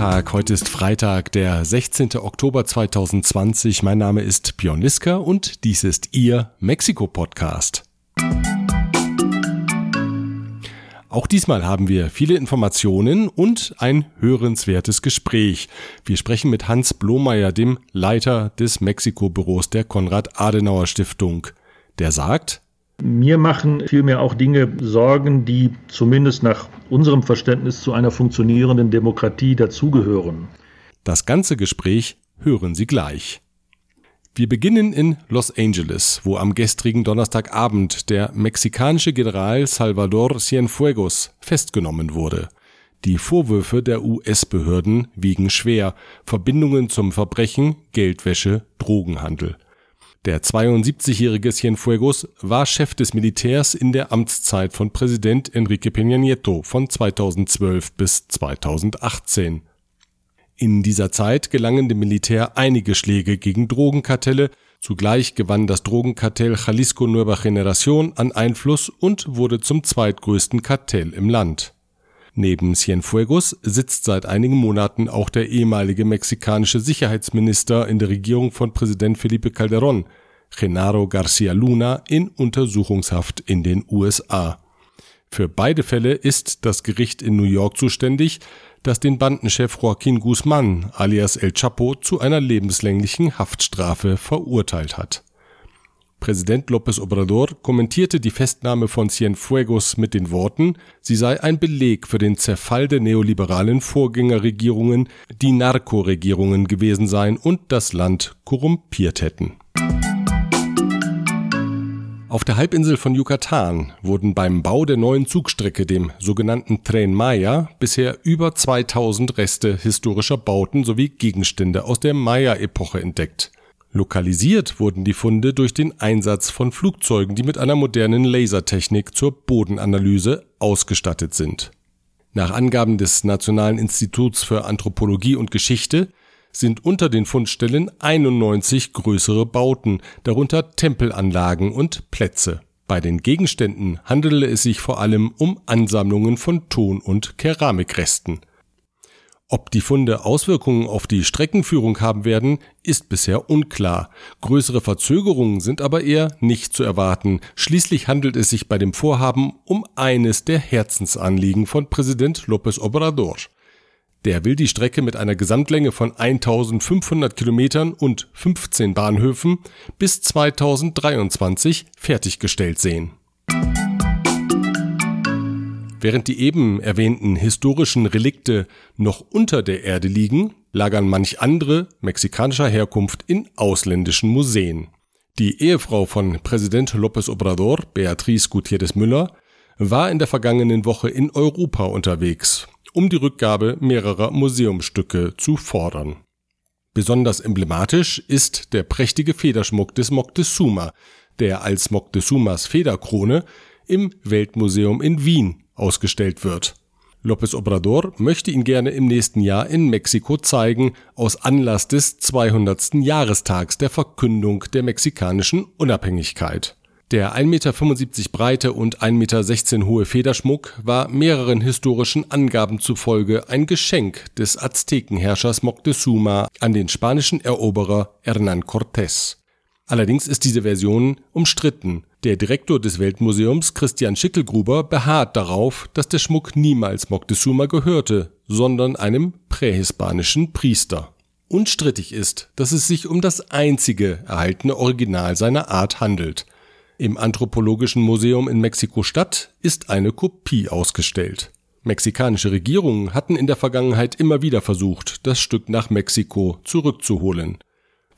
Tag. Heute ist Freitag, der 16. Oktober 2020. Mein Name ist Björn Liska und dies ist Ihr Mexiko-Podcast. Auch diesmal haben wir viele Informationen und ein hörenswertes Gespräch. Wir sprechen mit Hans Blomeyer, dem Leiter des Mexiko-Büros der Konrad-Adenauer-Stiftung. Der sagt, mir machen vielmehr auch Dinge Sorgen, die zumindest nach unserem Verständnis zu einer funktionierenden Demokratie dazugehören. Das ganze Gespräch hören Sie gleich. Wir beginnen in Los Angeles, wo am gestrigen Donnerstagabend der mexikanische General Salvador Cienfuegos festgenommen wurde. Die Vorwürfe der US-Behörden wiegen schwer Verbindungen zum Verbrechen, Geldwäsche, Drogenhandel. Der 72-jährige Cienfuegos war Chef des Militärs in der Amtszeit von Präsident Enrique Peña Nieto von 2012 bis 2018. In dieser Zeit gelangen dem Militär einige Schläge gegen Drogenkartelle, zugleich gewann das Drogenkartell Jalisco Nueva Generación an Einfluss und wurde zum zweitgrößten Kartell im Land. Neben Cienfuegos sitzt seit einigen Monaten auch der ehemalige mexikanische Sicherheitsminister in der Regierung von Präsident Felipe Calderón, Genaro Garcia Luna, in Untersuchungshaft in den USA. Für beide Fälle ist das Gericht in New York zuständig, das den Bandenchef Joaquin Guzman alias El Chapo zu einer lebenslänglichen Haftstrafe verurteilt hat Präsident López Obrador kommentierte die Festnahme von Cienfuegos mit den Worten, sie sei ein Beleg für den Zerfall der neoliberalen Vorgängerregierungen, die Narkoregierungen gewesen seien und das Land korrumpiert hätten. Auf der Halbinsel von Yucatan wurden beim Bau der neuen Zugstrecke, dem sogenannten Tren Maya, bisher über 2000 Reste historischer Bauten sowie Gegenstände aus der Maya-Epoche entdeckt. Lokalisiert wurden die Funde durch den Einsatz von Flugzeugen, die mit einer modernen Lasertechnik zur Bodenanalyse ausgestattet sind. Nach Angaben des Nationalen Instituts für Anthropologie und Geschichte sind unter den Fundstellen 91 größere Bauten, darunter Tempelanlagen und Plätze. Bei den Gegenständen handele es sich vor allem um Ansammlungen von Ton- und Keramikresten. Ob die Funde Auswirkungen auf die Streckenführung haben werden, ist bisher unklar. Größere Verzögerungen sind aber eher nicht zu erwarten. Schließlich handelt es sich bei dem Vorhaben um eines der Herzensanliegen von Präsident López Obrador. Der will die Strecke mit einer Gesamtlänge von 1500 Kilometern und 15 Bahnhöfen bis 2023 fertiggestellt sehen. Während die eben erwähnten historischen Relikte noch unter der Erde liegen, lagern manch andere mexikanischer Herkunft in ausländischen Museen. Die Ehefrau von Präsident López Obrador, Beatriz Gutierrez Müller, war in der vergangenen Woche in Europa unterwegs, um die Rückgabe mehrerer Museumstücke zu fordern. Besonders emblematisch ist der prächtige Federschmuck des Moctezuma, der als Moctezumas Federkrone im Weltmuseum in Wien ausgestellt wird. López Obrador möchte ihn gerne im nächsten Jahr in Mexiko zeigen, aus Anlass des 200. Jahrestags der Verkündung der mexikanischen Unabhängigkeit. Der 1,75 Meter breite und 1,16 Meter hohe Federschmuck war mehreren historischen Angaben zufolge ein Geschenk des Aztekenherrschers Moctezuma an den spanischen Eroberer Hernán Cortés. Allerdings ist diese Version umstritten. Der Direktor des Weltmuseums, Christian Schickelgruber, beharrt darauf, dass der Schmuck niemals Moctezuma gehörte, sondern einem prähispanischen Priester. Unstrittig ist, dass es sich um das einzige erhaltene Original seiner Art handelt. Im Anthropologischen Museum in Mexiko-Stadt ist eine Kopie ausgestellt. Mexikanische Regierungen hatten in der Vergangenheit immer wieder versucht, das Stück nach Mexiko zurückzuholen.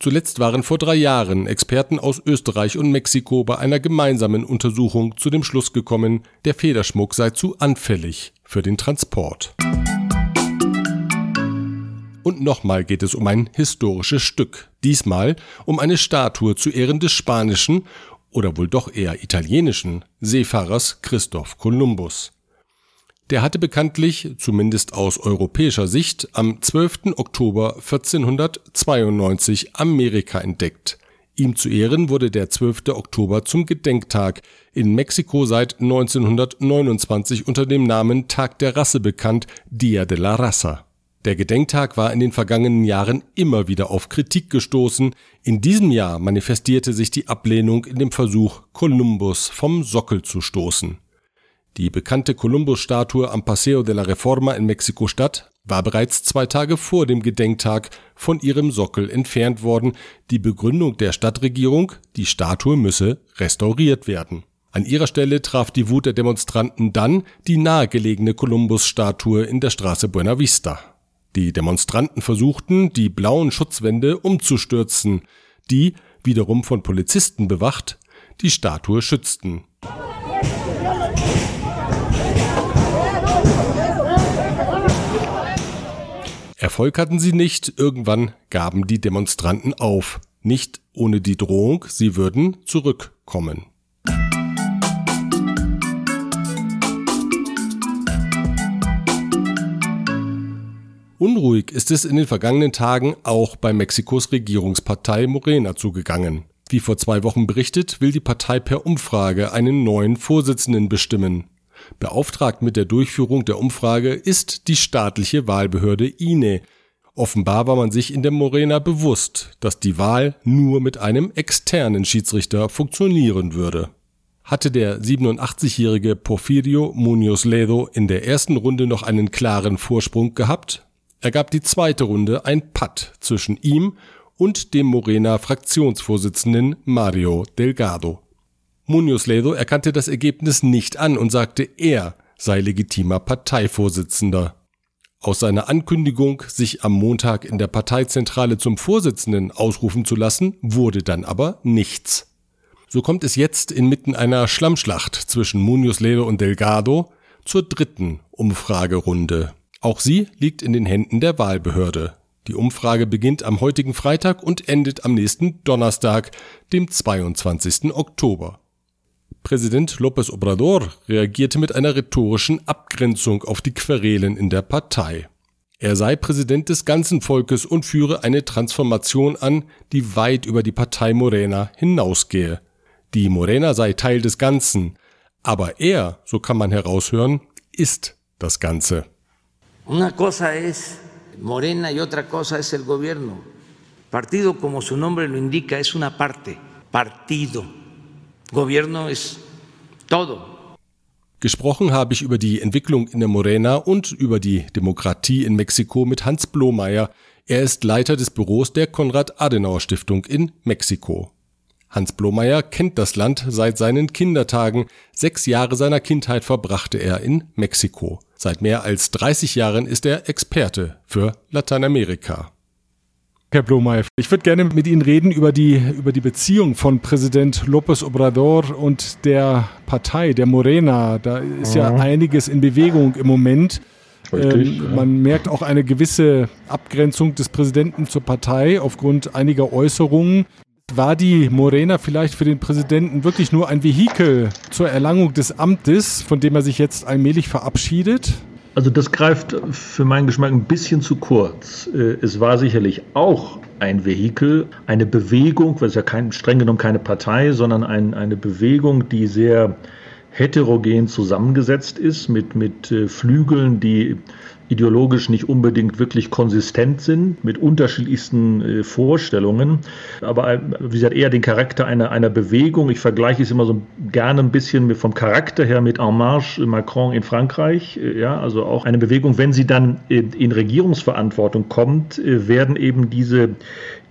Zuletzt waren vor drei Jahren Experten aus Österreich und Mexiko bei einer gemeinsamen Untersuchung zu dem Schluss gekommen, der Federschmuck sei zu anfällig für den Transport. Und nochmal geht es um ein historisches Stück. Diesmal um eine Statue zu Ehren des spanischen oder wohl doch eher italienischen Seefahrers Christoph Kolumbus. Der hatte bekanntlich, zumindest aus europäischer Sicht, am 12. Oktober 1492 Amerika entdeckt. Ihm zu Ehren wurde der 12. Oktober zum Gedenktag, in Mexiko seit 1929 unter dem Namen Tag der Rasse bekannt, Dia de la Raza. Der Gedenktag war in den vergangenen Jahren immer wieder auf Kritik gestoßen. In diesem Jahr manifestierte sich die Ablehnung in dem Versuch, Kolumbus vom Sockel zu stoßen. Die bekannte Kolumbus-Statue am Paseo de la Reforma in Mexiko-Stadt war bereits zwei Tage vor dem Gedenktag von ihrem Sockel entfernt worden. Die Begründung der Stadtregierung, die Statue müsse restauriert werden. An ihrer Stelle traf die Wut der Demonstranten dann die nahegelegene Kolumbus-Statue in der Straße Buena Vista. Die Demonstranten versuchten, die blauen Schutzwände umzustürzen, die, wiederum von Polizisten bewacht, die Statue schützten. Erfolg hatten sie nicht, irgendwann gaben die Demonstranten auf, nicht ohne die Drohung, sie würden zurückkommen. Unruhig ist es in den vergangenen Tagen auch bei Mexikos Regierungspartei Morena zugegangen. Wie vor zwei Wochen berichtet, will die Partei per Umfrage einen neuen Vorsitzenden bestimmen. Beauftragt mit der Durchführung der Umfrage ist die staatliche Wahlbehörde INE. Offenbar war man sich in der Morena bewusst, dass die Wahl nur mit einem externen Schiedsrichter funktionieren würde. Hatte der 87-jährige Porfirio Munoz Ledo in der ersten Runde noch einen klaren Vorsprung gehabt, ergab die zweite Runde ein Patt zwischen ihm und dem Morena Fraktionsvorsitzenden Mario Delgado. Munoz Ledo erkannte das Ergebnis nicht an und sagte, er sei legitimer Parteivorsitzender. Aus seiner Ankündigung, sich am Montag in der Parteizentrale zum Vorsitzenden ausrufen zu lassen, wurde dann aber nichts. So kommt es jetzt inmitten einer Schlammschlacht zwischen Munoz Ledo und Delgado zur dritten Umfragerunde. Auch sie liegt in den Händen der Wahlbehörde. Die Umfrage beginnt am heutigen Freitag und endet am nächsten Donnerstag, dem 22. Oktober. Präsident López Obrador reagierte mit einer rhetorischen Abgrenzung auf die Querelen in der Partei. Er sei Präsident des ganzen Volkes und führe eine Transformation an, die weit über die Partei Morena hinausgehe. Die Morena sei Teil des Ganzen, aber er, so kann man heraushören, ist das Ganze. Una cosa es Morena y otra cosa es el gobierno. Partido, como su nombre lo indica, es una parte, partido. Gobierno ist todo. Gesprochen habe ich über die Entwicklung in der Morena und über die Demokratie in Mexiko mit Hans Blomeyer. Er ist Leiter des Büros der Konrad-Adenauer-Stiftung in Mexiko. Hans Blomeyer kennt das Land seit seinen Kindertagen. Sechs Jahre seiner Kindheit verbrachte er in Mexiko. Seit mehr als 30 Jahren ist er Experte für Lateinamerika. Herr Blomeyer, ich würde gerne mit Ihnen reden über die, über die Beziehung von Präsident López Obrador und der Partei, der Morena. Da ist ja, ja mhm. einiges in Bewegung im Moment. Richtig, ähm, ja. Man merkt auch eine gewisse Abgrenzung des Präsidenten zur Partei aufgrund einiger Äußerungen. War die Morena vielleicht für den Präsidenten wirklich nur ein Vehikel zur Erlangung des Amtes, von dem er sich jetzt allmählich verabschiedet? Also das greift für meinen Geschmack ein bisschen zu kurz. Äh, es war sicherlich auch ein Vehikel, eine Bewegung, weil es ja kein, streng genommen keine Partei, sondern ein, eine Bewegung, die sehr heterogen zusammengesetzt ist, mit, mit äh, Flügeln, die ideologisch nicht unbedingt wirklich konsistent sind, mit unterschiedlichsten äh, Vorstellungen, aber äh, wie gesagt, eher den Charakter einer, einer Bewegung. Ich vergleiche es immer so gerne ein bisschen vom Charakter her mit En Marche Macron in Frankreich. Äh, ja, also auch eine Bewegung, wenn sie dann in, in Regierungsverantwortung kommt, äh, werden eben diese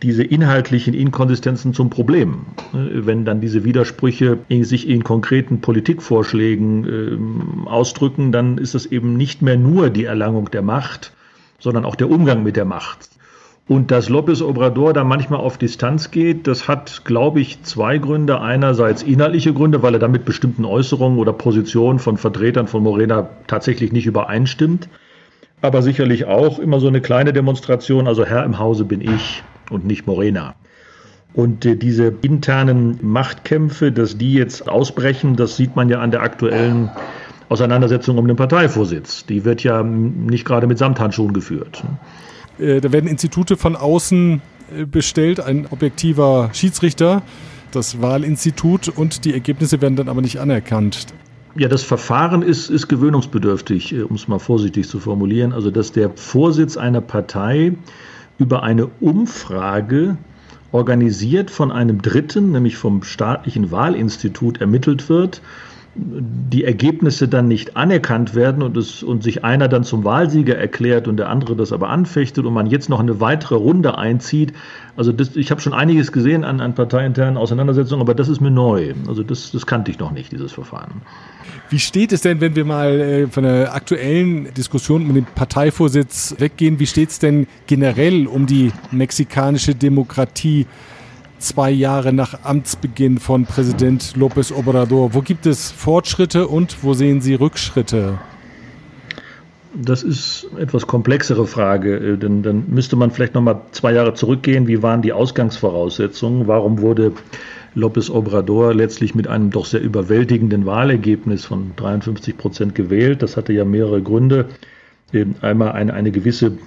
diese inhaltlichen Inkonsistenzen zum Problem. Wenn dann diese Widersprüche sich in konkreten Politikvorschlägen ähm, ausdrücken, dann ist es eben nicht mehr nur die Erlangung der Macht, sondern auch der Umgang mit der Macht. Und dass López Obrador da manchmal auf Distanz geht, das hat, glaube ich, zwei Gründe. Einerseits inhaltliche Gründe, weil er damit bestimmten Äußerungen oder Positionen von Vertretern von Morena tatsächlich nicht übereinstimmt. Aber sicherlich auch immer so eine kleine Demonstration, also Herr im Hause bin ich und nicht Morena. Und äh, diese internen Machtkämpfe, dass die jetzt ausbrechen, das sieht man ja an der aktuellen Auseinandersetzung um den Parteivorsitz. Die wird ja nicht gerade mit Samthandschuhen geführt. Äh, da werden Institute von außen äh, bestellt, ein objektiver Schiedsrichter, das Wahlinstitut und die Ergebnisse werden dann aber nicht anerkannt. Ja, das Verfahren ist, ist gewöhnungsbedürftig, äh, um es mal vorsichtig zu formulieren. Also, dass der Vorsitz einer Partei über eine Umfrage organisiert von einem Dritten, nämlich vom staatlichen Wahlinstitut, ermittelt wird die Ergebnisse dann nicht anerkannt werden und, es, und sich einer dann zum Wahlsieger erklärt und der andere das aber anfechtet und man jetzt noch eine weitere Runde einzieht. Also das, ich habe schon einiges gesehen an, an parteiinternen Auseinandersetzungen, aber das ist mir neu. Also das, das kannte ich noch nicht, dieses Verfahren. Wie steht es denn, wenn wir mal äh, von der aktuellen Diskussion um den Parteivorsitz weggehen, wie steht es denn generell um die mexikanische Demokratie? Zwei Jahre nach Amtsbeginn von Präsident López Obrador. Wo gibt es Fortschritte und wo sehen Sie Rückschritte? Das ist eine etwas komplexere Frage, äh, denn dann müsste man vielleicht noch mal zwei Jahre zurückgehen. Wie waren die Ausgangsvoraussetzungen? Warum wurde López Obrador letztlich mit einem doch sehr überwältigenden Wahlergebnis von 53 Prozent gewählt? Das hatte ja mehrere Gründe. Äh, einmal eine, eine gewisse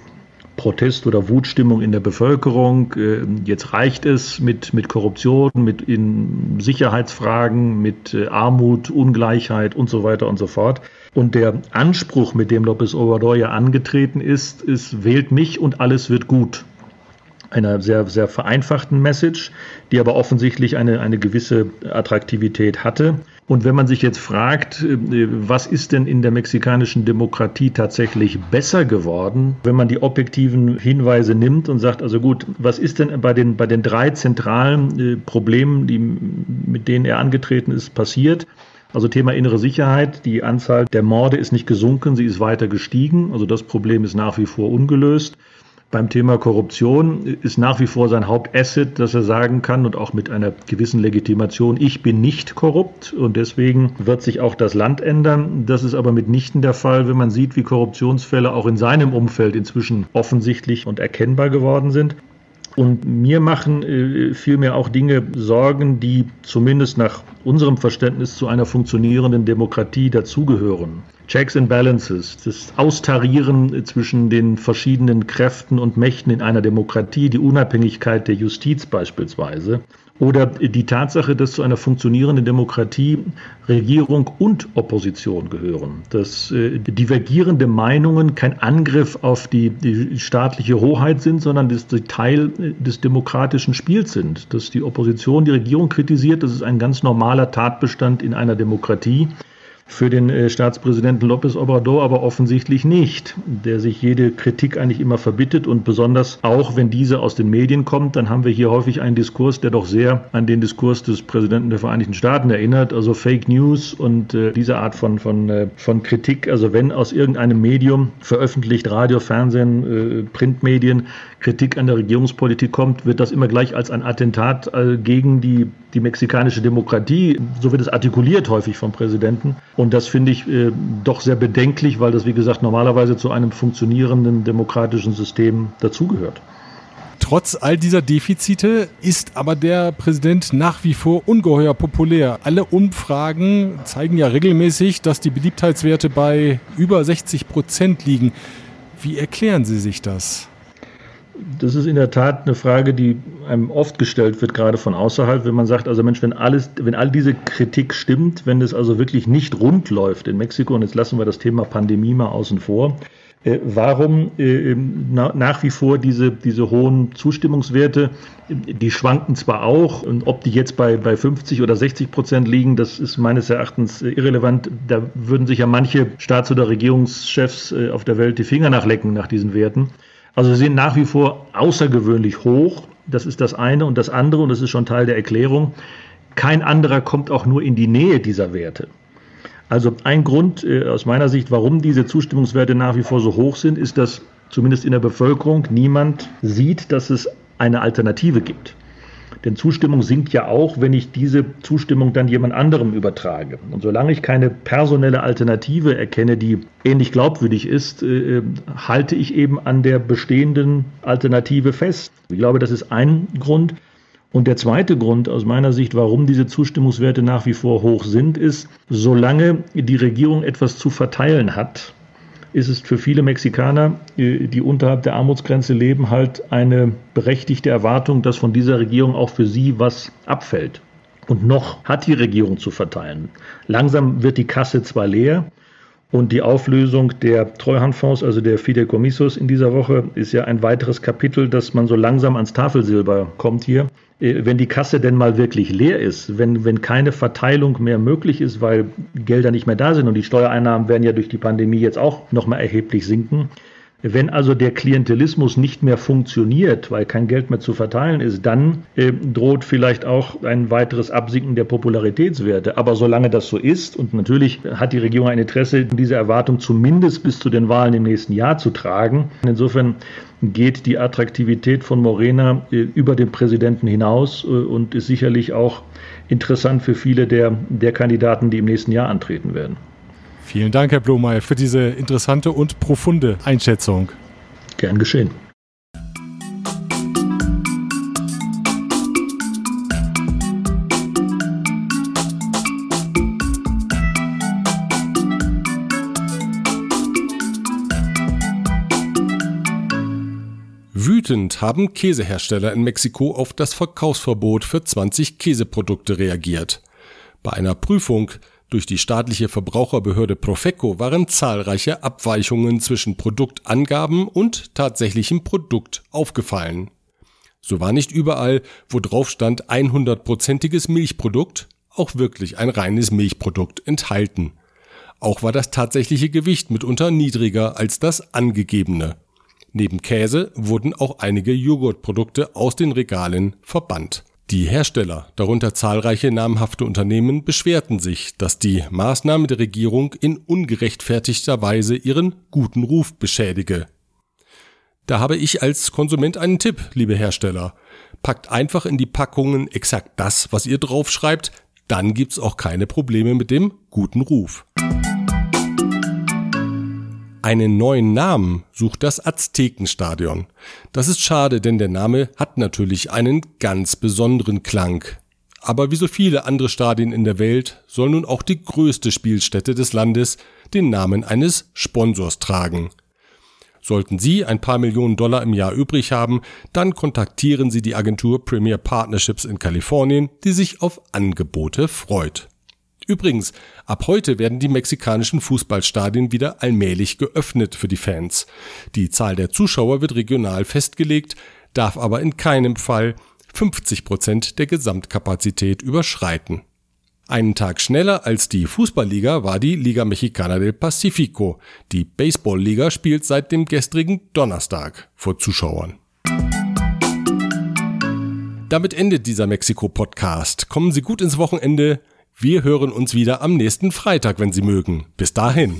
Protest- oder Wutstimmung in der Bevölkerung. Äh, jetzt reicht es mit, mit Korruption, mit in Sicherheitsfragen, mit äh, Armut, Ungleichheit und so weiter und so fort. Und der Anspruch, mit dem López Obrador ja angetreten ist, ist, wählt mich und alles wird gut einer sehr, sehr vereinfachten Message, die aber offensichtlich eine, eine gewisse Attraktivität hatte. Und wenn man sich jetzt fragt, äh, was ist denn in der mexikanischen Demokratie tatsächlich besser geworden, wenn man die objektiven Hinweise nimmt und sagt, also gut, was ist denn bei den, bei den drei zentralen äh, Problemen, die, mit denen er angetreten ist, passiert? Also Thema innere Sicherheit, die Anzahl der Morde ist nicht gesunken, sie ist weiter gestiegen. Also das Problem ist nach wie vor ungelöst beim Thema Korruption ist nach wie vor sein Hauptasset, dass er sagen kann und auch mit einer gewissen Legitimation, ich bin nicht korrupt und deswegen wird sich auch das Land ändern. Das ist aber mitnichten der Fall, wenn man sieht, wie Korruptionsfälle auch in seinem Umfeld inzwischen offensichtlich und erkennbar geworden sind. Und mir machen äh, vielmehr auch Dinge Sorgen, die zumindest nach unserem Verständnis zu einer funktionierenden Demokratie dazugehören. Checks and Balances, das Austarieren zwischen den verschiedenen Kräften und Mächten in einer Demokratie, die Unabhängigkeit der Justiz beispielsweise. Oder die Tatsache, dass zu einer funktionierenden Demokratie Regierung und Opposition gehören. Dass äh, divergierende Meinungen kein Angriff auf die, die staatliche Hoheit sind, sondern dass sie Teil äh, des demokratischen Spiels sind. Dass die Opposition die Regierung kritisiert, das ist ein ganz normaler Tatbestand in einer Demokratie für den äh, Staatspräsidenten López Obrador aber offensichtlich nicht, der sich jede Kritik eigentlich immer verbittet und besonders auch, wenn diese aus den Medien kommt, dann haben wir hier häufig einen Diskurs, der doch sehr an den Diskurs des Präsidenten der Vereinigten Staaten erinnert, also Fake News und äh, diese Art von, von, äh, von Kritik. Also wenn aus irgendeinem Medium veröffentlicht, Radio, Fernsehen, äh, Printmedien, Kritik an der Regierungspolitik kommt, wird das immer gleich als ein Attentat äh, gegen die, die mexikanische Demokratie, so wird es artikuliert häufig vom Präsidenten. Und das finde ich äh, doch sehr bedenklich, weil das, wie gesagt, normalerweise zu einem funktionierenden demokratischen System dazugehört. Trotz all dieser Defizite ist aber der Präsident nach wie vor ungeheuer populär. Alle Umfragen zeigen ja regelmäßig, dass die Beliebtheitswerte bei über 60 Prozent liegen. Wie erklären Sie sich das? Das ist in der Tat eine Frage, die einem oft gestellt wird, gerade von außerhalb, wenn man sagt, also Mensch, wenn alles, wenn all diese Kritik stimmt, wenn es also wirklich nicht rund läuft in Mexiko, und jetzt lassen wir das Thema Pandemie mal außen vor, äh, warum äh, na, nach wie vor diese, diese hohen Zustimmungswerte, die schwanken zwar auch, und ob die jetzt bei, bei 50 oder 60 Prozent liegen, das ist meines Erachtens irrelevant. Da würden sich ja manche Staats- oder Regierungschefs äh, auf der Welt die Finger nachlecken nach diesen Werten. Also sie sind nach wie vor außergewöhnlich hoch. Das ist das eine. Und das andere, und das ist schon Teil der Erklärung, kein anderer kommt auch nur in die Nähe dieser Werte. Also ein Grund äh, aus meiner Sicht, warum diese Zustimmungswerte nach wie vor so hoch sind, ist, dass zumindest in der Bevölkerung niemand sieht, dass es eine Alternative gibt. Denn Zustimmung sinkt ja auch, wenn ich diese Zustimmung dann jemand anderem übertrage. Und solange ich keine personelle Alternative erkenne, die ähnlich glaubwürdig ist, äh, halte ich eben an der bestehenden Alternative fest. Ich glaube, das ist ein Grund. Und der zweite Grund aus meiner Sicht, warum diese Zustimmungswerte nach wie vor hoch sind, ist, solange die Regierung etwas zu verteilen hat, ist es für viele Mexikaner, äh, die unterhalb der Armutsgrenze leben, halt eine berechtigte Erwartung, dass von dieser Regierung auch für sie was abfällt. Und noch hat die Regierung zu verteilen. Langsam wird die Kasse zwar leer, und die Auflösung der Treuhandfonds, also der Fideikommissos in dieser Woche, ist ja ein weiteres Kapitel, dass man so langsam ans Tafelsilber kommt hier. Äh, wenn die Kasse denn mal wirklich leer ist, wenn, wenn keine Verteilung mehr möglich ist, weil Gelder nicht mehr da sind und die Steuereinnahmen werden ja durch die Pandemie jetzt auch nochmal erheblich sinken, wenn also der Klientelismus nicht mehr funktioniert, weil kein Geld mehr zu verteilen ist, dann äh, droht vielleicht auch ein weiteres Absinken der Popularitätswerte. Aber solange das so ist, und natürlich hat die Regierung ein Interesse, diese Erwartung zumindest bis zu den Wahlen im nächsten Jahr zu tragen. Insofern geht die Attraktivität von Morena äh, über den Präsidenten hinaus äh, und ist sicherlich auch interessant für viele der, der Kandidaten, die im nächsten Jahr antreten werden. Vielen Dank, Herr Blomeyer, für diese interessante und profunde Einschätzung. Gern geschehen. Wütend haben Käsehersteller in Mexiko auf das Verkaufsverbot für 20 Käseprodukte reagiert. Bei einer Prüfung durch die staatliche Verbraucherbehörde Profeco waren zahlreiche Abweichungen zwischen Produktangaben und tatsächlichem Produkt aufgefallen. So war nicht überall, wo drauf stand 100-prozentiges Milchprodukt, auch wirklich ein reines Milchprodukt enthalten. Auch war das tatsächliche Gewicht mitunter niedriger als das angegebene. Neben Käse wurden auch einige Joghurtprodukte aus den Regalen verbannt. Die Hersteller, darunter zahlreiche namhafte Unternehmen, beschwerten sich, dass die Maßnahme der Regierung in ungerechtfertigter Weise ihren guten Ruf beschädige. Da habe ich als Konsument einen Tipp, liebe Hersteller. Packt einfach in die Packungen exakt das, was ihr draufschreibt, dann gibt's auch keine Probleme mit dem guten Ruf. Einen neuen Namen sucht das Aztekenstadion. Das ist schade, denn der Name hat natürlich einen ganz besonderen Klang. Aber wie so viele andere Stadien in der Welt soll nun auch die größte Spielstätte des Landes den Namen eines Sponsors tragen. Sollten Sie ein paar Millionen Dollar im Jahr übrig haben, dann kontaktieren Sie die Agentur Premier Partnerships in Kalifornien, die sich auf Angebote freut. Übrigens, ab heute werden die mexikanischen Fußballstadien wieder allmählich geöffnet für die Fans. Die Zahl der Zuschauer wird regional festgelegt, darf aber in keinem Fall 50 Prozent der Gesamtkapazität überschreiten. Einen Tag schneller als die Fußballliga war die Liga Mexicana del Pacífico. Die Baseballliga spielt seit dem gestrigen Donnerstag vor Zuschauern. Damit endet dieser Mexiko-Podcast. Kommen Sie gut ins Wochenende. Wir hören uns wieder am nächsten Freitag, wenn Sie mögen. Bis dahin.